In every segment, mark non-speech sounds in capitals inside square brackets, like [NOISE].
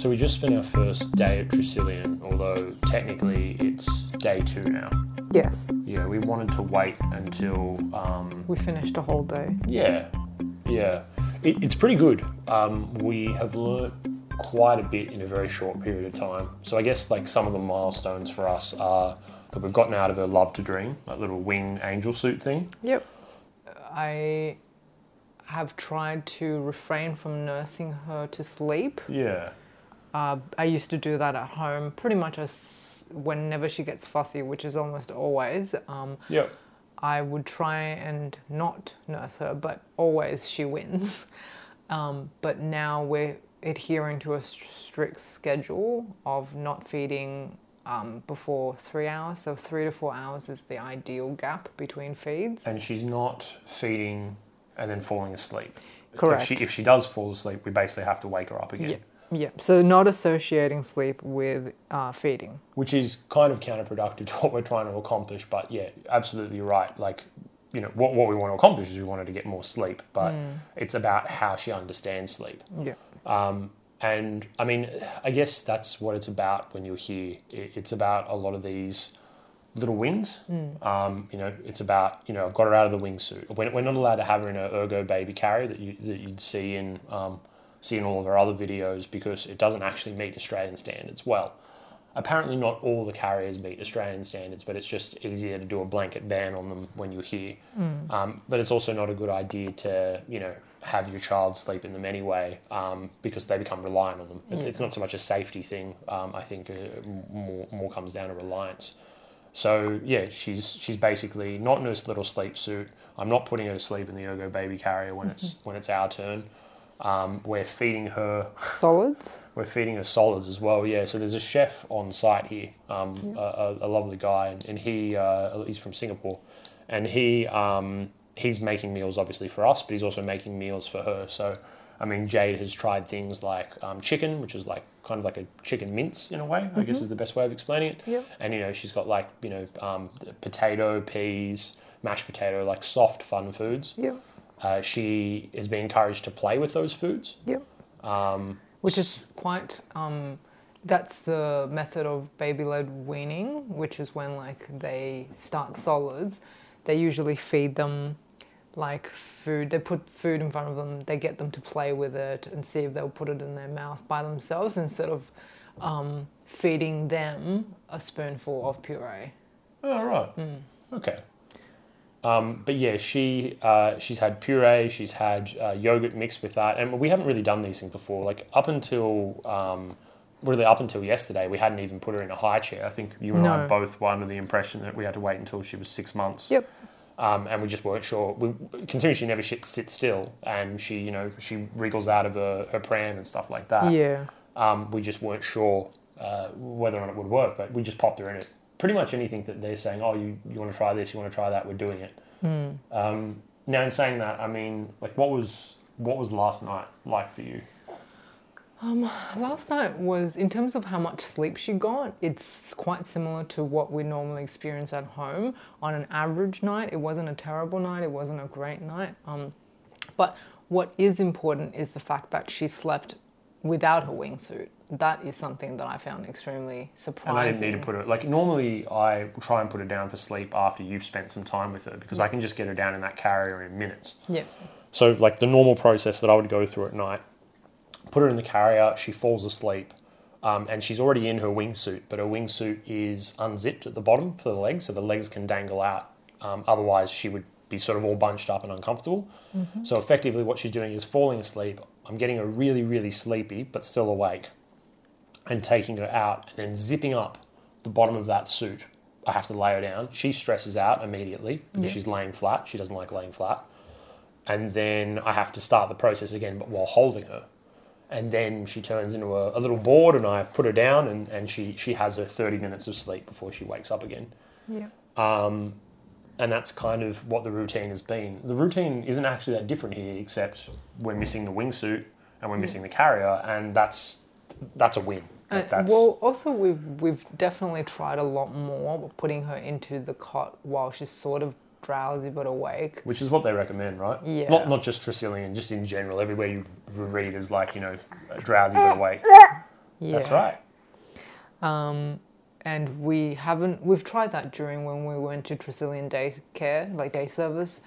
So we just spent our first day at Tresillian, although technically it's day two now. Yes, Yeah, we wanted to wait until, um, we finished a whole day. yeah, yeah. It, it's pretty good. Um, we have learnt quite a bit in a very short period of time. So I guess like some of the milestones for us are that we've gotten out of her love to dream, that little wing angel suit thing. Yep. I have tried to refrain from nursing her to sleep. Yeah. Uh, I used to do that at home pretty much as whenever she gets fussy, which is almost always. Um, Yep. I would try and not nurse her, but always she wins. [LAUGHS] Um, but now we're adhering to a strict schedule of not feeding um, before three hours. So, three to four hours is the ideal gap between feeds. And she's not feeding and then falling asleep. Correct. If she, if she does fall asleep, we basically have to wake her up again. Yeah. Yeah. So, not associating sleep with uh, feeding. which is kind of counterproductive [LAUGHS] to what we're trying to accomplish. But yeah, absolutely right. Like, you know, what, what we want to accomplish is we wanted to get more sleep, but it's about how she understands sleep. Yeah. Um, and I mean, I guess that's what it's about when you're here. It's about a lot of these little wins. Um, you know, it's about you know I've got her out of the wingsuit. We're, we're not allowed to have her in an ergo baby carrier that you that you'd see in um, see in all of our other videos because it doesn't actually meet Australian standards. Well, apparently not all the carriers meet Australian standards, but it's just easier to do a blanket ban on them when you're here. Um, but it's also not a good idea to you know have your child sleep in them anyway um, because they become reliant on them. It's, it's not so much a safety thing. Um, I think uh, more more comes down to reliance. So yeah, she's she's basically not in her little sleep suit. I'm not putting her to sleep in the Ergo baby carrier when it's when it's our turn. Um, we're feeding her Solids? [LAUGHS] we're feeding her solids as well. Yeah, so there's a chef on site here, um, a, a, a lovely guy, and, and he uh, he's from Singapore, and he um, he's making meals obviously for us, but he's also making meals for her. So, I mean, Jade has tried things like um, chicken, which is like kind of like a chicken mince in a way. I guess is the best way of explaining it. Yep. And you know, she's got like you know um, potato, peas, mashed potato, like soft fun foods. Yep. Uh, she is being encouraged to play with those foods. Yep. Um, Which is quite, um, that's the method of baby led weaning, which is when like they start solids. They usually feed them like food. They put food in front of them, they get them to play with it and see if they'll put it in their mouth by themselves instead of um, feeding them a spoonful of puree. Oh right. Okay. Um, but yeah, she uh, she's had puree, she's had uh, yogurt mixed with that, and we haven't really done these things before. Like up until um, really up until yesterday, we hadn't even put her in a high chair. I think you and I both were under the impression that we had to wait until she was six months. Yep. Um, and we just weren't sure. We, considering she never shit, sits still, and she you know she wriggles out of her, her pram and stuff like that Yeah. um, we just weren't sure uh, whether or not it would work, but we just popped her in it. Pretty much anything that they're saying, oh, you, you want to try this, you want to try that, we're doing it. Um, now, in saying that, I mean, like, what was what was last night like for you? Last night was, in terms of how much sleep she got, it's quite similar to what we normally experience at home. On an average night, it wasn't a terrible night, it wasn't a great night. Um, but what is important is the fact that she slept without her wingsuit. That is something that I found extremely surprising. And. I didn't need to put her like normally I try and put her down for sleep after you've spent some time with her because I can just get her down in that carrier in minutes. Yeah, So, like the normal process that I would go through at night, put her in the carrier, she falls asleep, um, and she's already in her wingsuit, but her wingsuit is unzipped at the bottom for the legs, so the legs can dangle out. Um, otherwise, she would be sort of all bunched up and uncomfortable. So, effectively, what she's doing is falling asleep. I'm getting her really, really sleepy, but still awake, and taking her out and then zipping up the bottom of that suit. I have to lay her down. She stresses out immediately because Yeah. she's laying flat. She doesn't like laying flat and then I have to start the process again, but while holding her. And then she turns into a, a little board, and I put her down, and, and she, she has her 30 minutes of sleep before she wakes up again. yeah, Um, and that's kind of what the routine has been. The routine isn't actually that different here, except we're missing the wingsuit and we're missing the carrier, and that's that's a win. Uh, Like, well, also we've we've definitely tried a lot more putting her into the cot while she's sort of drowsy but awake. which is what they recommend, right? Yeah. Not not just Tresillian, just in general. Everywhere you read is like you know drowsy but awake. Yeah. That's right. Um, and we haven't. We've tried that during when we went to Tresillian Day Care, like day service.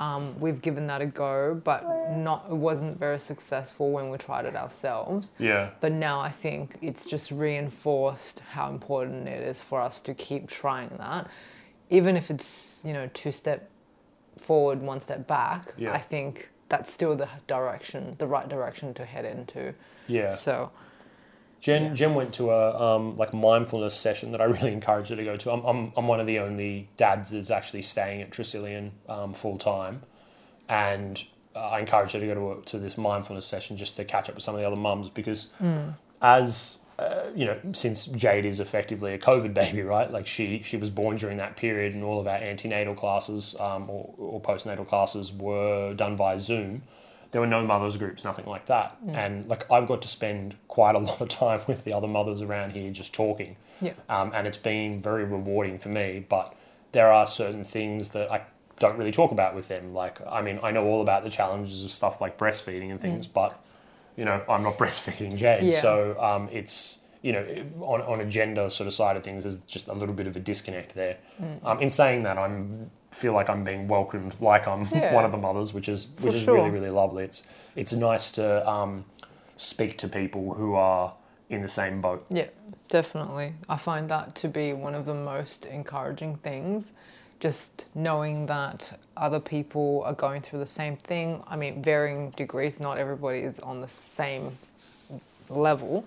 Um, we've given that a go, but not. It wasn't very successful when we tried it ourselves. Yeah. But now I think it's just reinforced how important it is for us to keep trying that, even if it's you know two step forward, one step back. Yeah. I think that's still the direction, the right direction to head into. Yeah. So Jenn, Jenn went to a um, like mindfulness session that I really encouraged her to go to. I'm, I'm, I'm one of the only dads that's actually staying at Tresillian um, full time, and uh, I encouraged her to go to, a, to this mindfulness session just to catch up with some of the other mums because as uh, you know, since Jade is effectively a COVID [LAUGHS] baby, right? Like she she was born during that period, and all of our antenatal classes um, or, or postnatal classes were done via Zoom. There were no mothers groups, nothing like that. And like I've got to spend quite a [LAUGHS] lot of time with the other mothers around here, just talking. yeah, Um, and it's been very rewarding for me. But there are certain things that I don't really talk about with them. Like, I mean, I know all about the challenges of stuff like breastfeeding and things, but you know, I'm not [LAUGHS] breastfeeding Jade, Yeah. so um, it's you know, on on a gender sort of side of things, there's just a little bit of a disconnect there. Um, in saying that, I'm feel like I'm being welcomed, like I'm Yeah. [LAUGHS] one of the mothers, which is which For is sure. really really lovely. It's it's nice to um, speak to people who are in the same boat. Yeah, definitely. I find that to be one of the most encouraging things. Just knowing that other people are going through the same thing. I mean, varying degrees, not everybody is on the same level.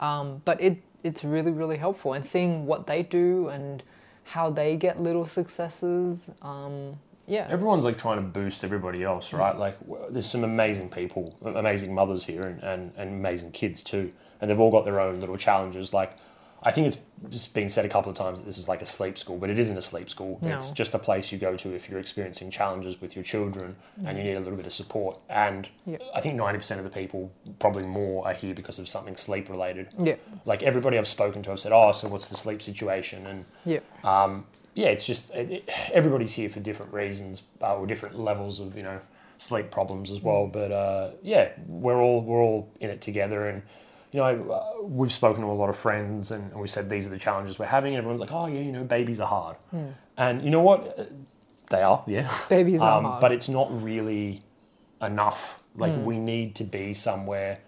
Um, but it, it's really, really helpful. And seeing what they do and how they get little successes. Um, yeah. Everyone's like trying to boost everybody else, right? Like, there's some amazing people, amazing mothers here, and, and, and amazing kids too. And they've all got their own little challenges. Like, I think it's just been said a couple of times that this is like a sleep school, but it isn't a sleep school. No. It's just a place you go to if you're experiencing challenges with your children and you need a little bit of support. And Yeah. I think 90% of the people, probably more, are here because of something sleep related. Yeah. Like, everybody I've spoken to, I've said, Oh, so what's the sleep situation? And Yeah. um, yeah, it's just it, it, everybody's here for different reasons uh, or different levels of you know sleep problems as well. But uh, yeah, we're all we're all in it together, and you know uh, we've spoken to a lot of friends, and, and we've said these are the challenges we're having. And everyone's like, oh yeah, you know, babies are hard, and you know what, Uh, they are, yeah, [LAUGHS] Babies are um, hard. but it's not really enough. Like Hmm. we need to be somewhere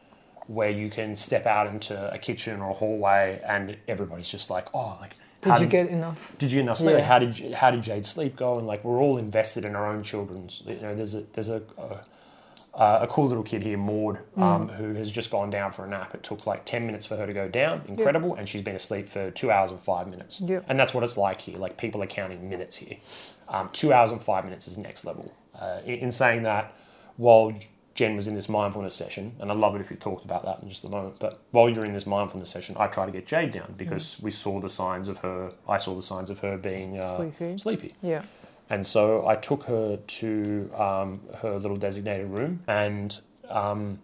where you can step out into a kitchen or a hallway, and everybody's just like, oh, like. Did you get enough? did you enough sleep? Yeah. How did how did Jade's sleep go? And like we're all invested in our own children's. You know, there's a there's a a, a cool little kid here, Maud, um, who has just gone down for a nap. It took like ten minutes for her to go down. Incredible, and she's been asleep for two hours and five minutes. Yeah. And that's what it's like here. Like people are counting minutes here. Um, two hours and five minutes is next level. Uh, in, in saying that, while Jenn was in this mindfulness session, and I love it if you talked about that in just a moment. But while you're in this mindfulness session, I try to get Jade down because we saw the signs of her. I saw the signs of her being uh, Sleepy. sleepy. Yeah. And so I took her to um, her little designated room, and um,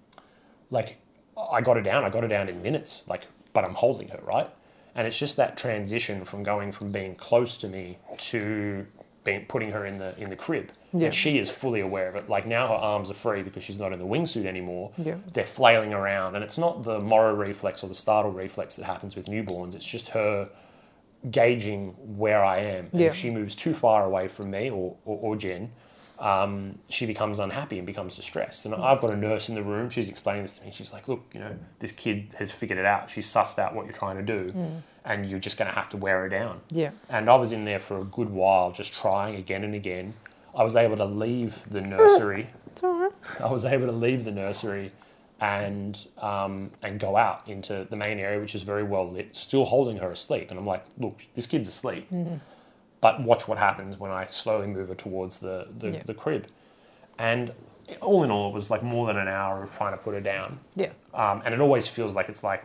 like I got her down. I got her down in minutes. Like, but I'm holding her right, and it's just that transition from going from being close to me to being putting her in the in the crib. Yeah. And she is fully aware of it. Like now her arms are free because she's not in the wingsuit anymore. Yeah. They're flailing around, and it's not the Moro reflex or the startle reflex that happens with newborns. It's just her gauging where I am. And Yeah. if she moves too far away from me or, or, or Jenn, um, she becomes unhappy and becomes distressed. And I've got a nurse in the room. She's explaining this to me. She's like, "Look, you know, this kid has figured it out. She's sussed out what you're trying to do, and you're just going to have to wear her down." Yeah. And I was in there for a good while, just trying again and again. I was able to leave the nursery. [LAUGHS] It's all right. I was able to leave the nursery and um, and go out into the main area, which is very well lit, still holding her asleep. And I'm like, look, this kid's asleep. But watch what happens when I slowly move her towards the, the, Yeah. the crib. And all in all, it was like more than an hour of trying to put her down. Yeah. Um, and it always feels like it's like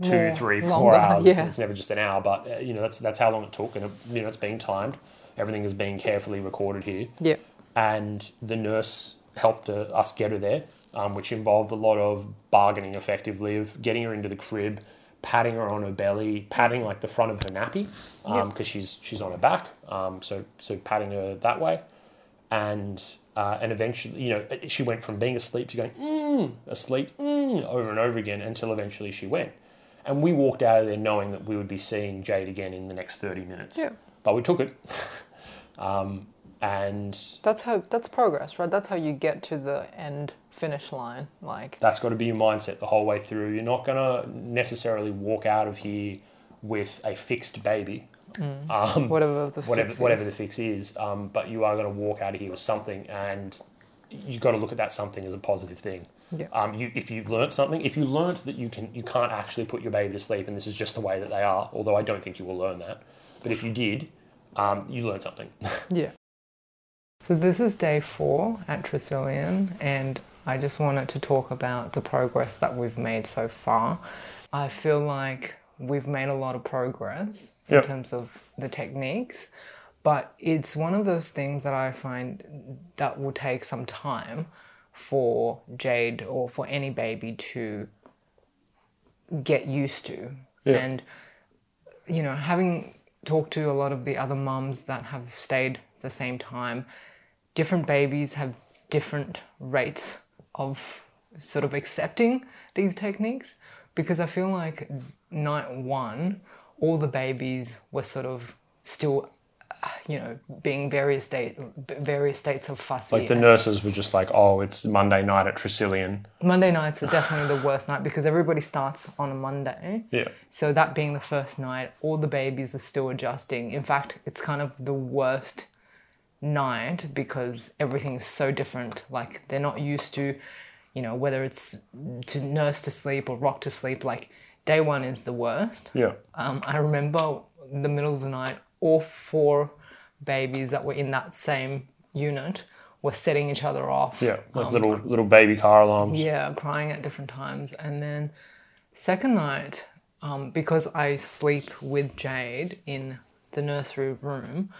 two, More three, four longer, hours. It's, [LAUGHS] yeah. it's never just an hour, but uh, you know that's that's how long it took, and it, you know it's being timed. Everything is being carefully recorded here Yeah. and the nurse helped uh, us get her there, um, which involved a lot of bargaining effectively of getting her into the crib, patting her on her belly, patting like the front of her nappy because Yep. she's she's on her back, um, so so patting her that way, and uh, and eventually you know she went from being asleep to going mm, asleep mm, over and over again until eventually she went. And we walked out of there knowing that we would be seeing Jade again in the next 30 minutes. Yeah. But we took it. [LAUGHS] um, and That's how that's progress, right? That's how you get to the end finish line. Like that's got to be your mindset the whole way through. You're not going to necessarily walk out of here with a fixed baby. Um, whatever the whatever fix whatever is. the fix is. Um, but you are going to walk out of here with something, and you've got to look at that something as a positive thing. Yeah. Um, you, if you learnt something, if you learnt that you can, you can't actually put your baby to sleep, and this is just the way that they are. Although I don't think you will learn that, but if you did, um, you learned something. [LAUGHS] Yeah. So this is day four at Tresillian, and I just wanted to talk about the progress that we've made so far. I feel like we've made a lot of progress in Yep. terms of the techniques, but it's one of those things that I find that will take some time for Jade or for any baby to get used to. Yeah. And you know, having talked to a lot of the other mums that have stayed the same time, different babies have different rates of sort of accepting these techniques because I feel like night one, all the babies were sort of still, uh, you know, being various state, various states of fussy. like the nurses were just like, "Oh, it's Monday night at Tresillian." Monday nights are [LAUGHS] definitely the worst night because everybody starts on a Monday. Yeah, So that being the first night, all the babies are still adjusting. In fact, it's kind of the worst night because everything's so different. Like they're not used to, you know, whether it's to nurse to sleep or rock to sleep. Like day one is the worst. yeah, Um, I remember the middle of the night, all four babies that were in that same unit were setting each other off. yeah. Like little little baby car alarms. Yeah, crying at different times. And then second night, um, because I sleep with Jade in the nursery room,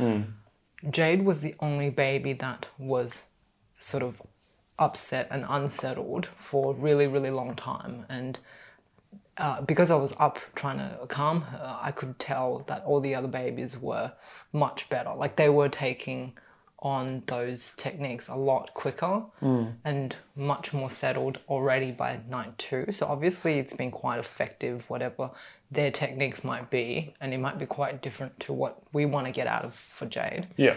Jade was the only baby that was sort of upset and unsettled for a really, really long time. And uh, because I was up trying to calm her, I could tell that all the other babies were much better. Like they were taking on those techniques a lot quicker hmm. and much more settled already by night two. So obviously it's been quite effective, whatever their techniques might be, and it might be quite different to what we want to get out of for Jade. yeah,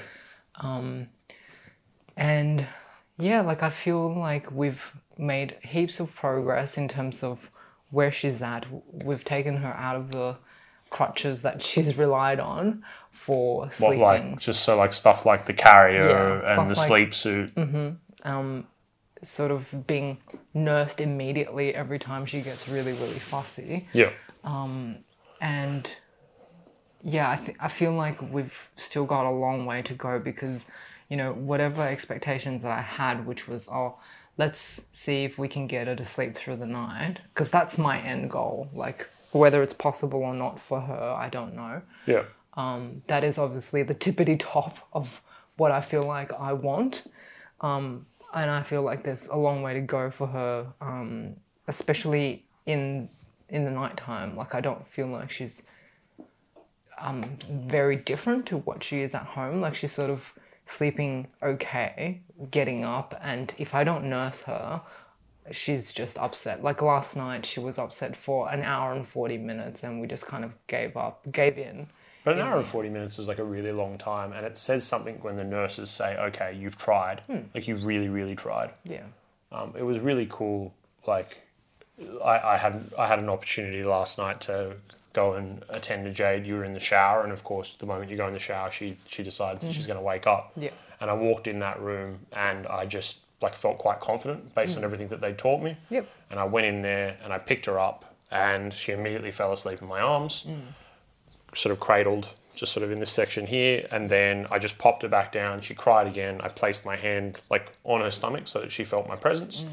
um, And yeah, like I feel like we've made heaps of progress in terms of where she's at. We've taken her out of the crutches that [LAUGHS] she's relied on for What like just so like stuff like the carrier Yeah, and the stuff sleep like- suit. Mm-hmm. Um, sort of being nursed immediately every time she gets really, really fussy. Yeah, um, and yeah, I, th- I feel like we've still got a long way to go because, you know, whatever expectations that I had, which was, oh, let's see if we can get her to sleep through the night, because that's my end goal. Like, whether it's possible or not for her, I don't know. yeah, Um, that is obviously the tippity top of what I feel like I want. Um, and I feel like there's a long way to go for her, um, especially in in the nighttime. Like I don't feel like she's um, very different to what she is at home. Like she's sort of sleeping okay, getting up, and if I don't nurse her, she's just upset. Like last night, she was upset for an hour and forty minutes, and we just kind of gave up, gave in. But an hour and 40 minutes is like a really long time. And it says something when the nurses say, okay, you've tried. Hmm. Like you really, really tried. Yeah. Um, it was really cool. Like I, I had I had an opportunity last night to go and attend to Jade. You were in the shower, and of course, the moment you go in the shower, she she decides that she's mm-hmm. going to wake up. Yeah. And I walked in that room, and I just like felt quite confident based on mm. everything that they taught me. Yep. And I went in there and I picked her up, and she immediately fell asleep in my arms, mm. Sort of cradled, just sort of in this section here. And then I just popped her back down. She cried again. I placed my hand like on her stomach so that she felt my presence. Mm.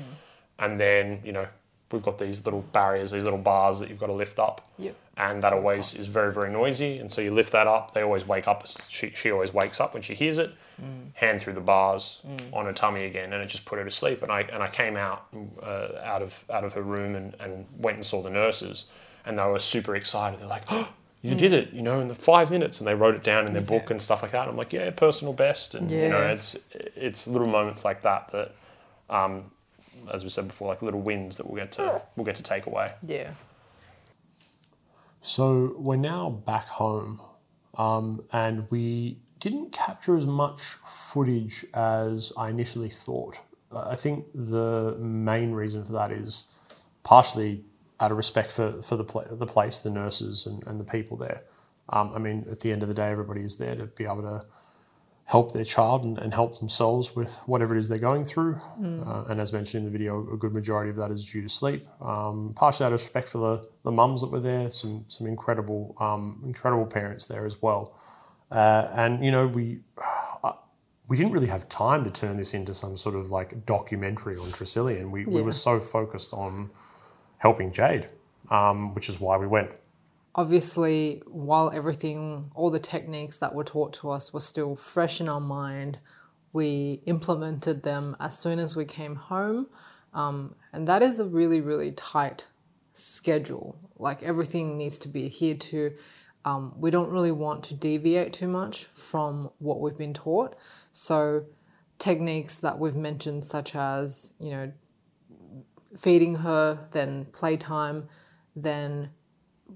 And then, you know, we've got these little barriers, these little bars that you've got to lift up. Yep. And that always is very, very noisy. And so you lift that up. They always wake up. She, she always wakes up when she hears it. Mm. Hand through the bars mm. on her tummy again, and it just put her to sleep. And I and I came out uh, out of out of her room and, and went and saw the nurses, and they were super excited. They're like, [GASPS] "Oh, you did it!" You know, in the five minutes, and they wrote it down in their book and stuff like that. And I'm like, "Yeah, personal best." And you know, it's it's little moments like that that, um, as we said before, like little wins that we'll get to we'll get to take away. Yeah. So we're now back home, um, and we didn't capture as much footage as I initially thought. Uh, I think the main reason for that is partially out of respect for, for the, pla- the place, the nurses, and, and the people there. Um, I mean, at the end of the day, everybody is there to be able to help their child and, and help themselves with whatever it is they're going through. Uh, and as mentioned in the video, a good majority of that is due to sleep. Um, partially out of respect for the, the mums that were there, some some incredible um, incredible parents there as well. Uh, and you know we. uh, We didn't really have time to turn this into some sort of like documentary on Tresillian. We, we were so focused on helping Jade, um, which is why we went. obviously, while everything, all the techniques that were taught to us were still fresh in our mind, we implemented them as soon as we came home. Um, and that is a really, really tight schedule. Like everything needs to be adhered to. Um, we don't really want to deviate too much from what we've been taught. So, techniques that we've mentioned, such as, you know, feeding her, then playtime, then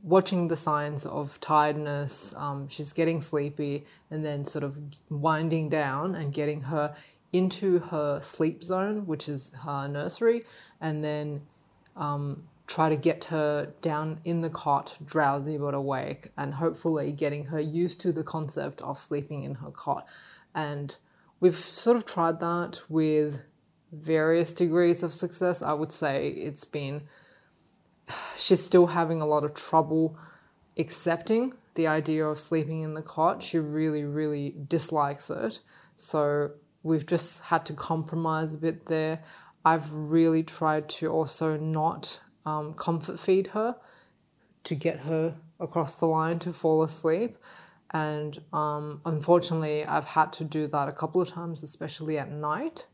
watching the signs of tiredness, um, she's getting sleepy, and then sort of winding down and getting her into her sleep zone, which is her nursery, and then um, try to get her down in the cot, drowsy but awake, and hopefully getting her used to the concept of sleeping in her cot. And we've sort of tried that with various degrees of success. I would say it's been she's still having a lot of trouble accepting the idea of sleeping in the cot. She really, really dislikes it. So we've just had to compromise a bit there. I've really tried to also not um, comfort feed her to get her across the line to fall asleep. And um, unfortunately, I've had to do that a couple of times, especially at night.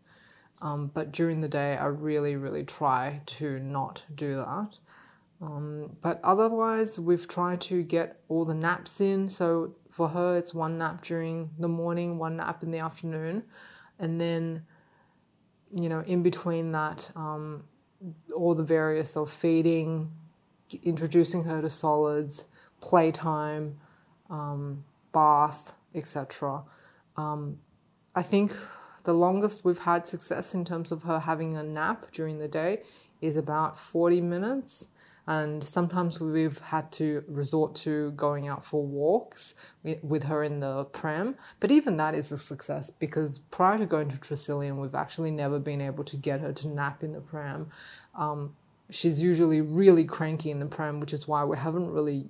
Um, but during the day, I really, really try to not do that. Um, but otherwise, we've tried to get all the naps in. So for her, it's one nap during the morning, one nap in the afternoon. And then, you know, in between that, um, all the various of feeding, introducing her to solids, playtime, um, bath, etc. Um, I think the longest we've had success in terms of her having a nap during the day is about 40 minutes. And sometimes we've had to resort to going out for walks with her in the pram. But even that is a success because prior to going to Tresillian, we've actually never been able to get her to nap in the pram. Um, she's usually really cranky in the pram, which is why we haven't really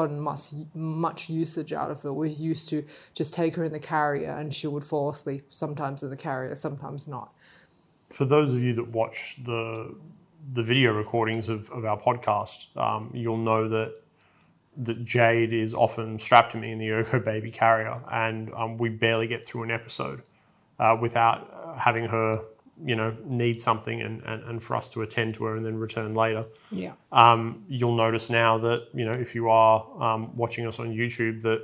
gotten much much usage out of her. We used to just take her in the carrier and she would fall asleep sometimes in the carrier, sometimes not. For those of you that watch the the video recordings of, of our podcast, um, you'll know that that Jade is often strapped to me in the Ergo Baby carrier, and um, we barely get through an episode uh, without having her, you know, need something and, and, and for us to attend to her and then return later. Yeah. Um, you'll notice now that you know if you are um, watching us on YouTube that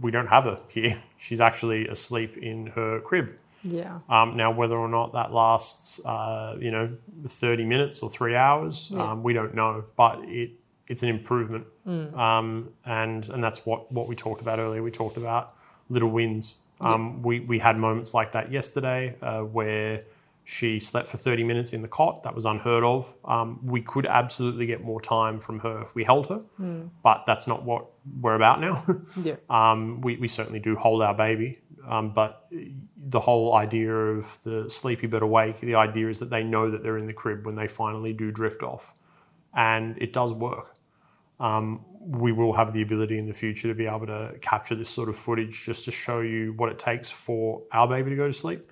we don't have her here. She's actually asleep in her crib. Yeah. Um, now, whether or not that lasts, uh, you know, 30 minutes or three hours, Yeah. um, we don't know. But it it's an improvement, um, and and that's what what we talked about earlier. We talked about little wins. Um, We we had moments like that yesterday uh, where she slept for 30 minutes in the cot. That was unheard of. Um, we could absolutely get more time from her if we held her, but that's not what we're about now. [LAUGHS] Yeah. Um, we, we certainly do hold our baby, um, but the whole idea of the sleepy but awake, the idea is that they know that they're in the crib when they finally do drift off. And it does work. Um, we will have the ability in the future to be able to capture this sort of footage just to show you what it takes for our baby to go to sleep.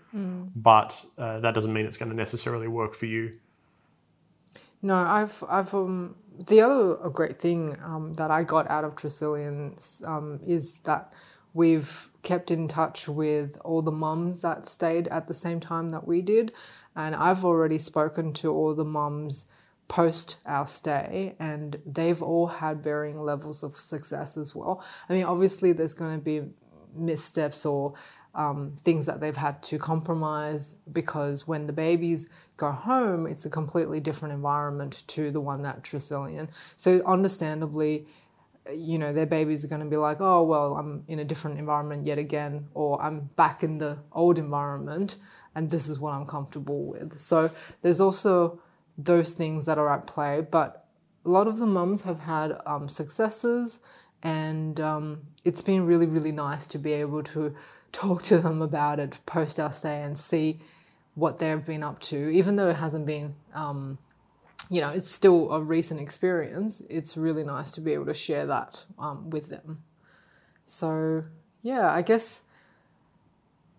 But uh, that doesn't mean it's going to necessarily work for you. No, I've, I've, um, the other great thing um, that I got out of Tresillian um, is that we've kept in touch with all the mums that stayed at the same time that we did. And I've already spoken to all the mums post our stay, and they've all had varying levels of success as well. I mean, obviously, there's going to be missteps or um, things that they've had to compromise because when the babies go home, it's a completely different environment to the one at Tresillian. So, understandably, you know their babies are going to be like oh well i'm in a different environment yet again or i'm back in the old environment and this is what i'm comfortable with so there's also those things that are at play but a lot of the mums have had um, successes and um, it's been really really nice to be able to talk to them about it post our stay and see what they've been up to even though it hasn't been um, you know, it's still a recent experience. It's really nice to be able to share that um, with them. So, yeah, I guess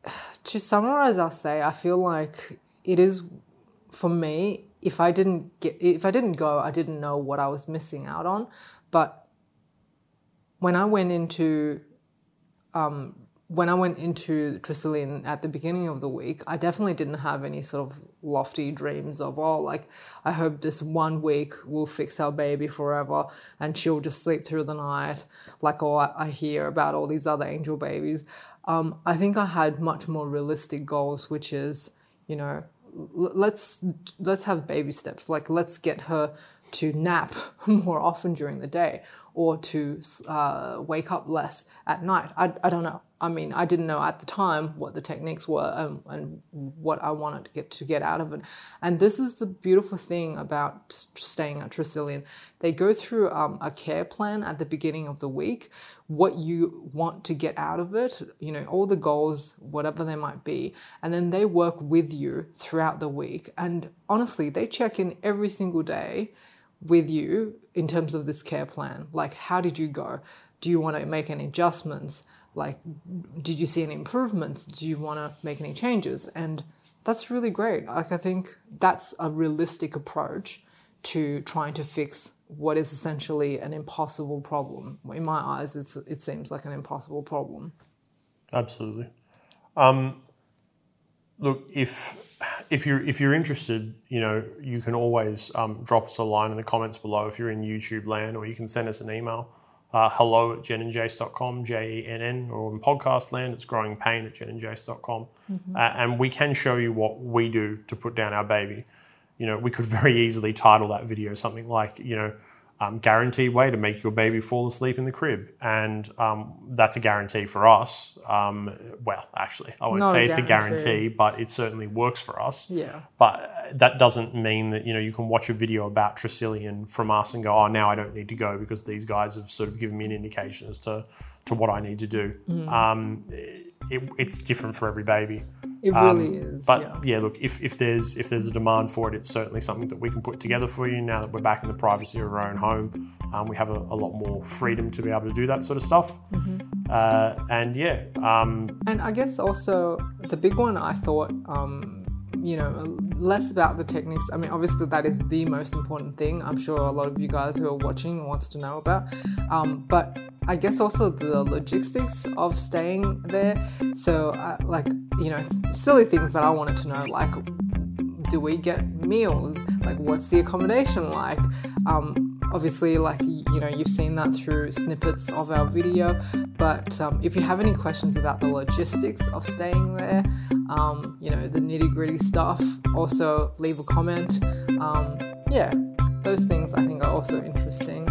[SIGHS] to summarize our say, I feel like it is for me. If I didn't get, if I didn't go, I didn't know what I was missing out on. But when I went into um, when I went into Tresillian at the beginning of the week, I definitely didn't have any sort of lofty dreams of, oh, like, I hope this one week will fix our baby forever and she'll just sleep through the night, like all I hear about all these other angel babies. Um, I think I had much more realistic goals, which is, you know, let's let's have baby steps. Like, let's get her to nap [LAUGHS] more often during the day or to uh, wake up less at night. I, I don't know. I mean, I didn't know at the time what the techniques were um, and what I wanted to get to get out of it. And this is the beautiful thing about staying at Tresillian. They go through um, a care plan at the beginning of the week, what you want to get out of it, you know, all the goals, whatever they might be, and then they work with you throughout the week. And honestly, they check in every single day with you in terms of this care plan. Like, how did you go? Do you want to make any adjustments? Like did you see any improvements? Do you want to make any changes? And that's really great. Like i think that's a realistic approach to trying to fix what is essentially an impossible problem. In my eyes it seems like an impossible problem. Absolutely. Um, look if if you're if you're interested you know you can always um, drop us a line in the comments below if you're in youtube land or you can send us an email uh, hello at jennandjace.com, J E N N, or in podcast land, it's growing pain at jennandjace.com. Mm-hmm. Uh, and we can show you what we do to put down our baby. You know, we could very easily title that video something like, you know, um, guaranteed way to make your baby fall asleep in the crib. And um, that's a guarantee for us. Um, well, actually, I won't Not say a it's a guarantee, but it certainly works for us. Yeah. But that doesn't mean that, you know, you can watch a video about Tresillian from us and go, oh, now I don't need to go because these guys have sort of given me an indication as to, to what I need to do. Mm. It, it's different for every baby. It really um, is. But yeah. yeah. look, if, if there's if there's a demand for it, it's certainly something that we can put together for you. Now that we're back in the privacy of our own home, um, we have a, a, lot more freedom to be able to do that sort of stuff. Mm-hmm. Uh, and yeah. Um, and I guess also the big one I thought, um, you know, less about the techniques. I mean, obviously that is the most important thing. I'm sure a lot of you guys who are watching wants to know about. Um, but I guess also the logistics of staying there. So, like, you know, silly things that I wanted to know, like, do we get meals? Like, what's the accommodation like? Um, obviously, like, you know, you've seen that through snippets of our video. But um, if you have any questions about the logistics of staying there, um, you know, the nitty gritty stuff, also leave a comment. Um, yeah, those things I think are also interesting.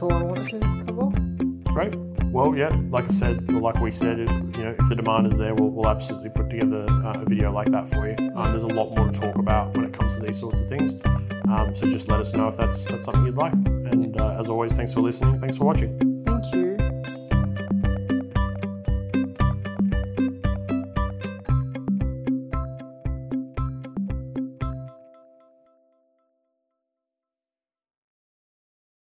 That's all I wanted to cover. Great. Well, yeah, like I said, or like we said, you know, if the demand is there, we'll, we'll absolutely put together uh, a video like that for you. Um, there's a lot more to talk about when it comes to these sorts of things. Um, so just let us know if that's that's something you'd like. And uh, as always, thanks for listening. Thanks for watching.